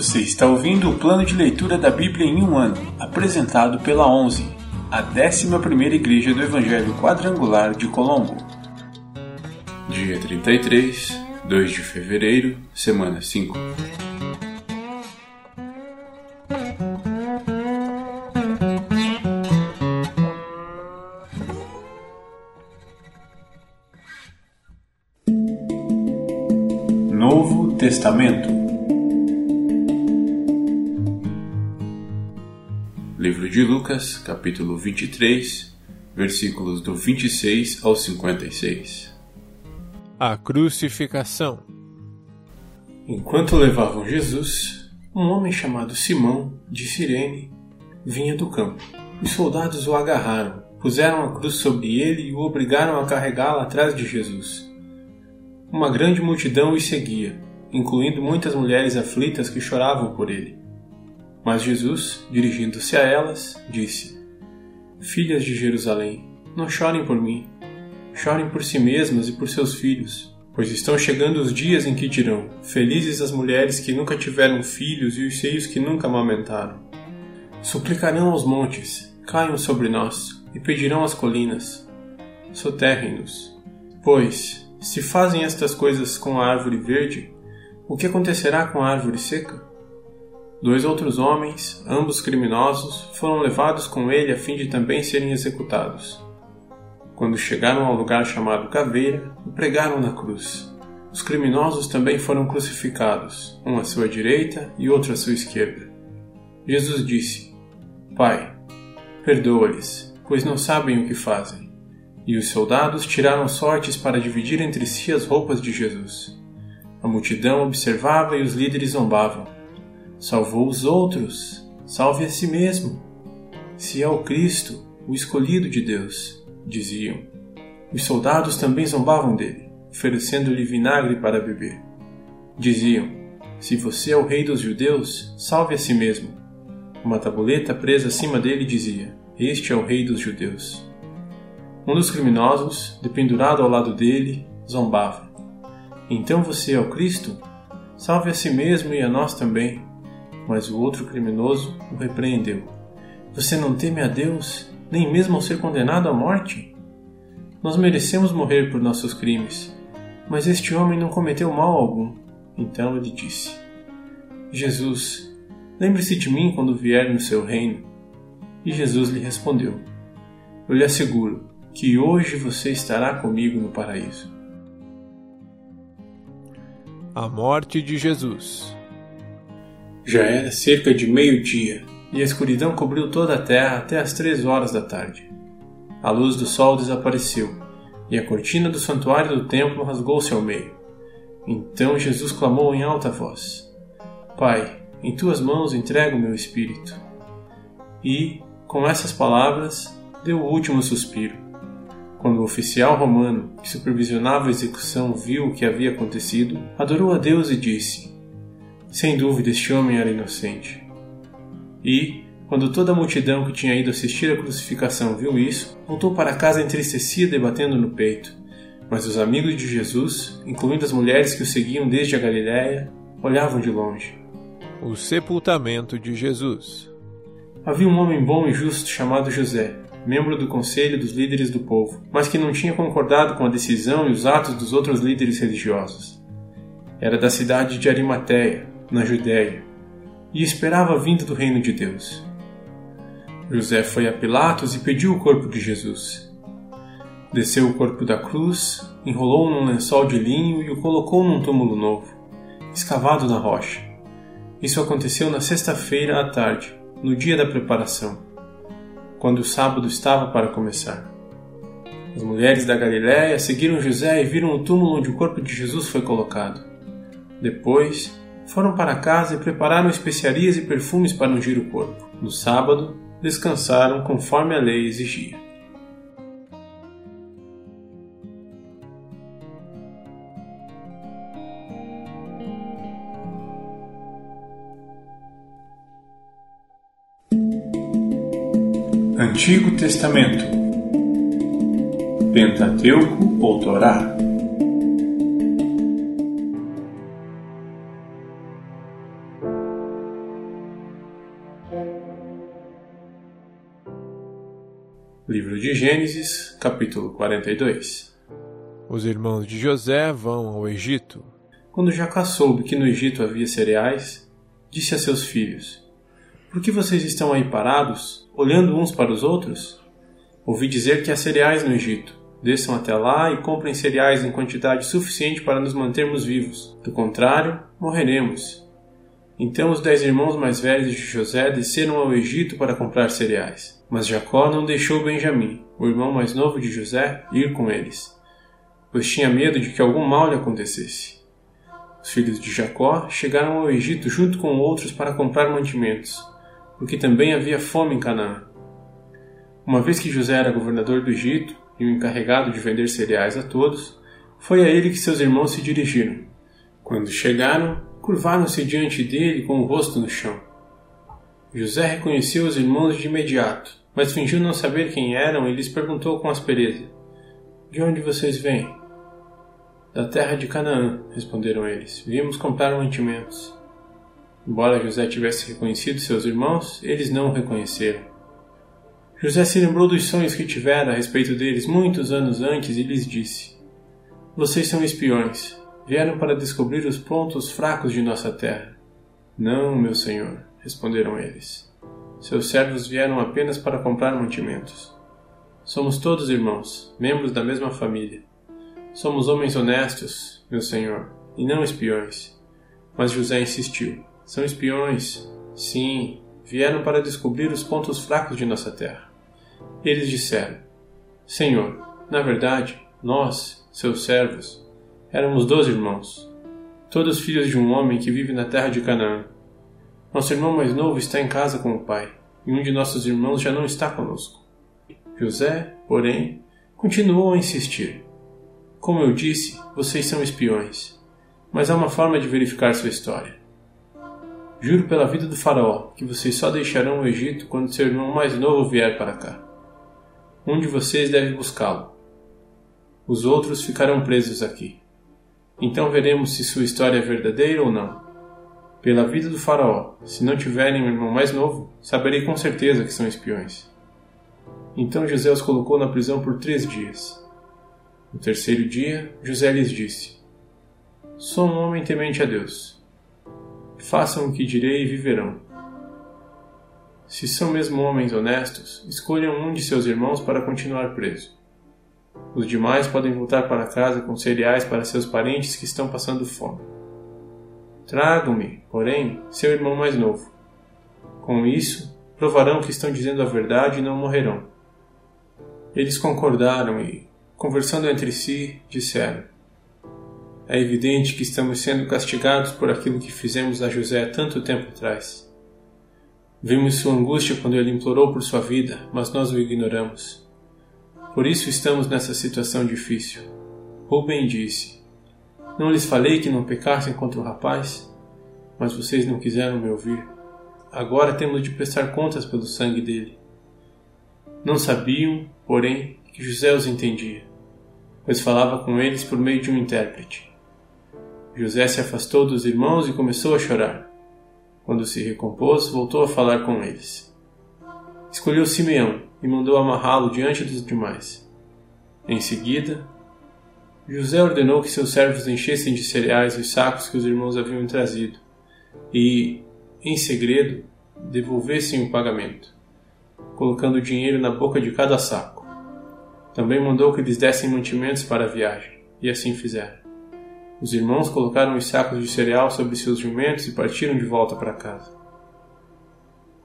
Você está ouvindo o plano de leitura da Bíblia em um ano, apresentado pela 11, a 11ª Igreja do Evangelho Quadrangular de Colombo. Dia 33, 2 de fevereiro, semana 5. Novo Testamento Livro de Lucas, capítulo 23, versículos do 26 ao 56. A crucificação. Enquanto levavam Jesus, um homem chamado Simão, de Cirene, vinha do campo. Os soldados o agarraram, puseram a cruz sobre ele e o obrigaram a carregá-la atrás de Jesus. Uma grande multidão o seguia, incluindo muitas mulheres aflitas que choravam por ele. Mas Jesus, dirigindo-se a elas, disse: Filhas de Jerusalém, não chorem por mim, chorem por si mesmas e por seus filhos, pois estão chegando os dias em que dirão: Felizes as mulheres que nunca tiveram filhos e os seios que nunca amamentaram. Suplicarão aos montes: Caiam sobre nós, e pedirão às colinas: Soterrem-nos. Pois, se fazem estas coisas com a árvore verde, o que acontecerá com a árvore seca? Dois outros homens, ambos criminosos, foram levados com ele a fim de também serem executados. Quando chegaram ao lugar chamado Caveira, o pregaram na cruz. Os criminosos também foram crucificados, um à sua direita e outro à sua esquerda. Jesus disse: Pai, perdoa-lhes, pois não sabem o que fazem. E os soldados tiraram sortes para dividir entre si as roupas de Jesus. A multidão observava e os líderes zombavam. Salvou os outros, salve a si mesmo. Se é o Cristo, o escolhido de Deus, diziam. Os soldados também zombavam dele, oferecendo-lhe vinagre para beber. Diziam: Se você é o rei dos judeus, salve a si mesmo. Uma tabuleta presa acima dele dizia: Este é o rei dos judeus. Um dos criminosos, dependurado ao lado dele, zombava. Então você é o Cristo? Salve a si mesmo e a nós também. Mas o outro criminoso o repreendeu. Você não teme a Deus, nem mesmo ao ser condenado à morte? Nós merecemos morrer por nossos crimes, mas este homem não cometeu mal algum. Então ele disse: Jesus, lembre-se de mim quando vier no seu reino. E Jesus lhe respondeu: Eu lhe asseguro que hoje você estará comigo no paraíso. A morte de Jesus. Já era cerca de meio-dia e a escuridão cobriu toda a terra até as três horas da tarde. A luz do sol desapareceu e a cortina do santuário do templo rasgou-se ao meio. Então Jesus clamou em alta voz: Pai, em tuas mãos entrego o meu espírito. E, com essas palavras, deu o último suspiro. Quando o oficial romano que supervisionava a execução viu o que havia acontecido, adorou a Deus e disse: Sem dúvida, este homem era inocente. E, quando toda a multidão que tinha ido assistir à crucificação viu isso, voltou para casa entristecida e batendo no peito. Mas os amigos de Jesus, incluindo as mulheres que o seguiam desde a Galiléia, olhavam de longe. O sepultamento de Jesus. Havia um homem bom e justo chamado José, membro do conselho dos líderes do povo, mas que não tinha concordado com a decisão e os atos dos outros líderes religiosos. Era da cidade de Arimateia, na Judéia, e esperava a vinda do reino de Deus. José foi a Pilatos e pediu o corpo de Jesus. Desceu o corpo da cruz, enrolou-o num lençol de linho e o colocou num túmulo novo, escavado na rocha. Isso aconteceu na sexta-feira à tarde, no dia da preparação quando o sábado estava para começar. As mulheres da Galiléia seguiram José e viram o túmulo onde o corpo de Jesus foi colocado. Depois, foram para casa e prepararam especiarias e perfumes para ungir o corpo. No sábado, descansaram conforme a lei exigia. Antigo Testamento Pentateuco ou Torá Livro de Gênesis, capítulo 42 Os irmãos de José vão ao Egito. Quando Jacá soube que no Egito havia cereais, disse a seus filhos: Por que vocês estão aí parados, olhando uns para os outros? Ouvi dizer que há cereais no Egito. Desçam até lá e comprem cereais em quantidade suficiente para nos mantermos vivos. Do contrário, morreremos. Então os dez irmãos mais velhos de José desceram ao Egito para comprar cereais. Mas Jacó não deixou Benjamim, o irmão mais novo de José, ir com eles, pois tinha medo de que algum mal lhe acontecesse. Os filhos de Jacó chegaram ao Egito junto com outros para comprar mantimentos, porque também havia fome em Canaã. Uma vez que José era governador do Egito, e o encarregado de vender cereais a todos, foi a ele que seus irmãos se dirigiram. Quando chegaram, curvaram-se diante dele com o rosto no chão. José reconheceu os irmãos de imediato, mas fingiu não saber quem eram e lhes perguntou com aspereza: De onde vocês vêm? Da terra de Canaã, responderam eles. Viemos comprar mantimentos. Embora José tivesse reconhecido seus irmãos, eles não o reconheceram. José se lembrou dos sonhos que tivera a respeito deles muitos anos antes e lhes disse: Vocês são espiões. Vieram para descobrir os pontos fracos de nossa terra. Não, meu senhor, responderam eles. Seus servos vieram apenas para comprar mantimentos. Somos todos irmãos, membros da mesma família. Somos homens honestos, meu senhor, e não espiões. Mas José insistiu: São espiões. Sim, vieram para descobrir os pontos fracos de nossa terra. Eles disseram: Senhor, na verdade, nós, seus servos, éramos doze irmãos, todos filhos de um homem que vive na terra de Canaã. Nosso irmão mais novo está em casa com o pai, e um de nossos irmãos já não está conosco. José, porém, continuou a insistir. Como eu disse, vocês são espiões, mas há uma forma de verificar sua história. Juro pela vida do Faraó que vocês só deixarão o Egito quando seu irmão mais novo vier para cá. Um de vocês deve buscá-lo. Os outros ficarão presos aqui. Então veremos se sua história é verdadeira ou não. Pela vida do Faraó, se não tiverem um irmão mais novo, saberei com certeza que são espiões. Então José os colocou na prisão por três dias. No terceiro dia, José lhes disse: Sou um homem temente a Deus. Façam o que direi e viverão. Se são mesmo homens honestos, escolham um de seus irmãos para continuar preso. Os demais podem voltar para casa com cereais para seus parentes que estão passando fome. Tragam-me, porém, seu irmão mais novo. Com isso, provarão que estão dizendo a verdade e não morrerão. Eles concordaram e, conversando entre si, disseram: É evidente que estamos sendo castigados por aquilo que fizemos a José tanto tempo atrás. Vimos sua angústia quando ele implorou por sua vida, mas nós o ignoramos. Por isso estamos nessa situação difícil. Rubem disse: Não lhes falei que não pecassem contra o rapaz? Mas vocês não quiseram me ouvir. Agora temos de prestar contas pelo sangue dele. Não sabiam, porém, que José os entendia, pois falava com eles por meio de um intérprete. José se afastou dos irmãos e começou a chorar. Quando se recompôs, voltou a falar com eles. Escolheu Simeão e mandou amarrá-lo diante dos demais. Em seguida, José ordenou que seus servos enchessem de cereais os sacos que os irmãos haviam trazido e, em segredo, devolvessem o pagamento, colocando o dinheiro na boca de cada saco. Também mandou que lhes dessem mantimentos para a viagem, e assim fizeram. Os irmãos colocaram os sacos de cereal sobre seus jumentos e partiram de volta para casa.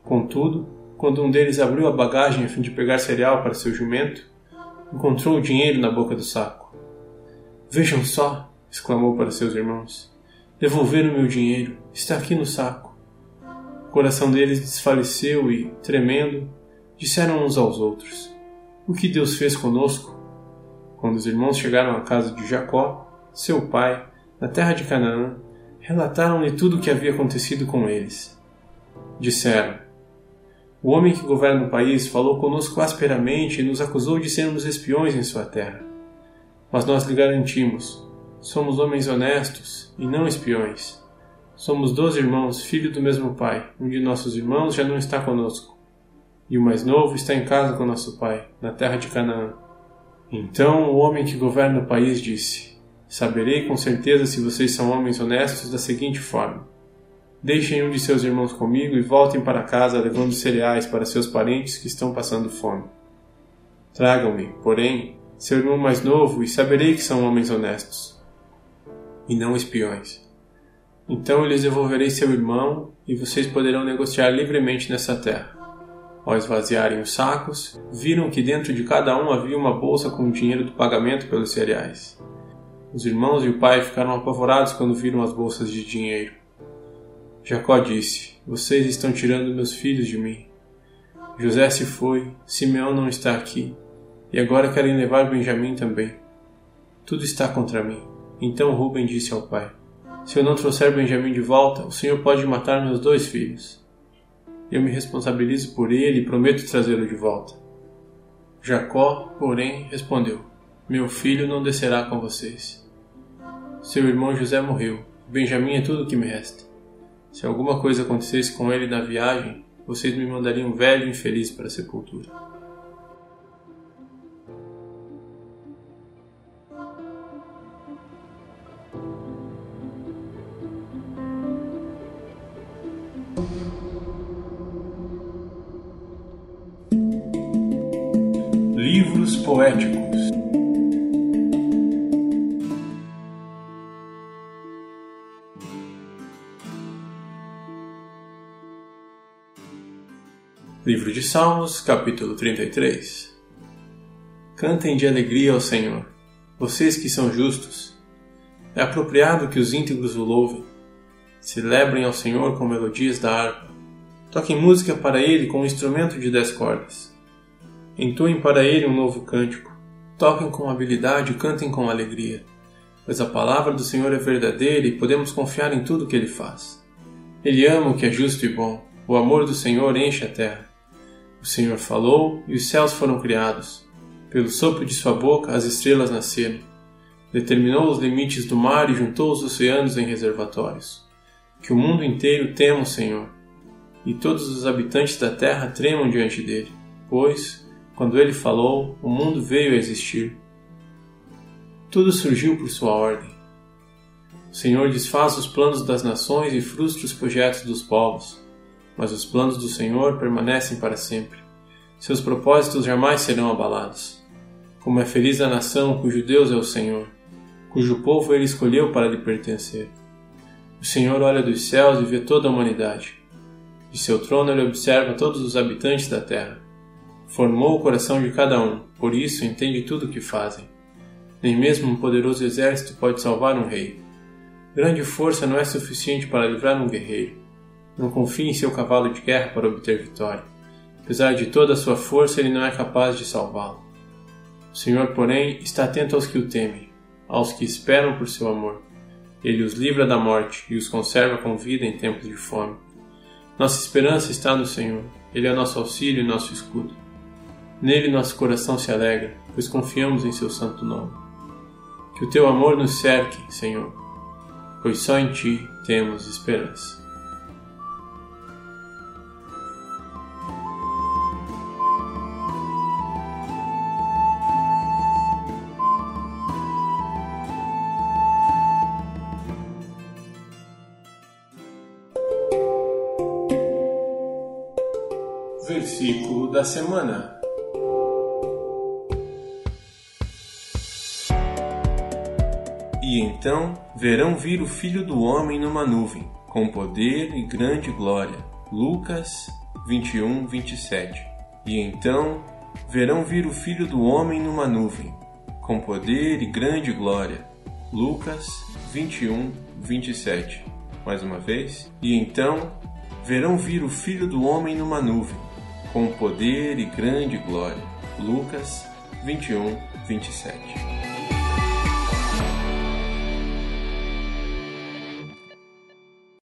Contudo, quando um deles abriu a bagagem a fim de pegar cereal para seu jumento, encontrou o dinheiro na boca do saco. Vejam só! exclamou para seus irmãos. Devolveram meu dinheiro, está aqui no saco. O coração deles desfaleceu e, tremendo, disseram uns aos outros: O que Deus fez conosco? Quando os irmãos chegaram à casa de Jacó, seu pai, na terra de Canaã, relataram-lhe tudo o que havia acontecido com eles. Disseram: O homem que governa o país falou conosco asperamente e nos acusou de sermos espiões em sua terra. Mas nós lhe garantimos: somos homens honestos e não espiões. Somos dois irmãos, filhos do mesmo pai. Um de nossos irmãos já não está conosco. e o mais novo está em casa com nosso pai, na terra de Canaã. Então o homem que governa o país disse: Saberei com certeza se vocês são homens honestos da seguinte forma: Deixem um de seus irmãos comigo e voltem para casa levando cereais para seus parentes que estão passando fome. Tragam-me, porém, seu irmão mais novo e saberei que são homens honestos e não espiões. Então eu lhes devolverei seu irmão e vocês poderão negociar livremente nessa terra. Ao esvaziarem os sacos, viram que dentro de cada um havia uma bolsa com o dinheiro do pagamento pelos cereais. Os irmãos e o pai ficaram apavorados quando viram as bolsas de dinheiro. Jacó disse: Vocês estão tirando meus filhos de mim. José se foi, Simeão não está aqui, e agora querem levar Benjamim também. Tudo está contra mim. Então Ruben disse ao pai: Se eu não trouxer Benjamim de volta, o senhor pode matar meus dois filhos. Eu me responsabilizo por ele e prometo trazê-lo de volta. Jacó, porém, respondeu: Meu filho não descerá com vocês. Seu irmão José morreu. Benjamim é tudo o que me resta. Se alguma coisa acontecesse com ele na viagem, vocês me mandariam velho e infeliz para a sepultura. Livros poéticos Livro de Salmos, capítulo 33 Cantem de alegria ao Senhor, vocês que são justos. É apropriado que os íntegros o louvem. Celebrem ao Senhor com melodias da harpa. Toquem música para Ele com um instrumento de dez cordas. Entoem para Ele um novo cântico. Toquem com habilidade e cantem com alegria. Pois a palavra do Senhor é verdadeira e podemos confiar em tudo que Ele faz. Ele ama o que é justo e bom. O amor do Senhor enche a terra. O Senhor falou e os céus foram criados. Pelo sopro de sua boca as estrelas nasceram. Determinou os limites do mar e juntou os oceanos em reservatórios. Que o mundo inteiro tema o Senhor, e todos os habitantes da terra tremam diante dele, pois, quando ele falou, o mundo veio a existir. Tudo surgiu por sua ordem. O Senhor desfaz os planos das nações e frustra os projetos dos povos mas os planos do Senhor permanecem para sempre. Seus propósitos jamais serão abalados. Como é feliz a nação cujo Deus é o Senhor, cujo povo ele escolheu para lhe pertencer. O Senhor olha dos céus e vê toda a humanidade. De seu trono ele observa todos os habitantes da terra. Formou o coração de cada um, por isso entende tudo o que fazem. Nem mesmo um poderoso exército pode salvar um rei. Grande força não é suficiente para livrar um guerreiro não confie em seu cavalo de guerra para obter vitória. Apesar de toda a sua força, ele não é capaz de salvá-lo. O Senhor, porém, está atento aos que o temem, aos que esperam por seu amor. Ele os livra da morte e os conserva com vida em tempos de fome. Nossa esperança está no Senhor. Ele é nosso auxílio e nosso escudo. Nele nosso coração se alegra, pois confiamos em seu santo nome. Que o teu amor nos cerque, Senhor, pois só em ti temos esperança. Da semana. E então verão vir o Filho do Homem numa nuvem, com poder e grande glória. Lucas 21, 27. E então verão vir o Filho do Homem numa nuvem, com poder e grande glória. Lucas 21, 27. Mais uma vez. E então verão vir o Filho do Homem numa nuvem, com poder e grande glória. Lucas 21, 27.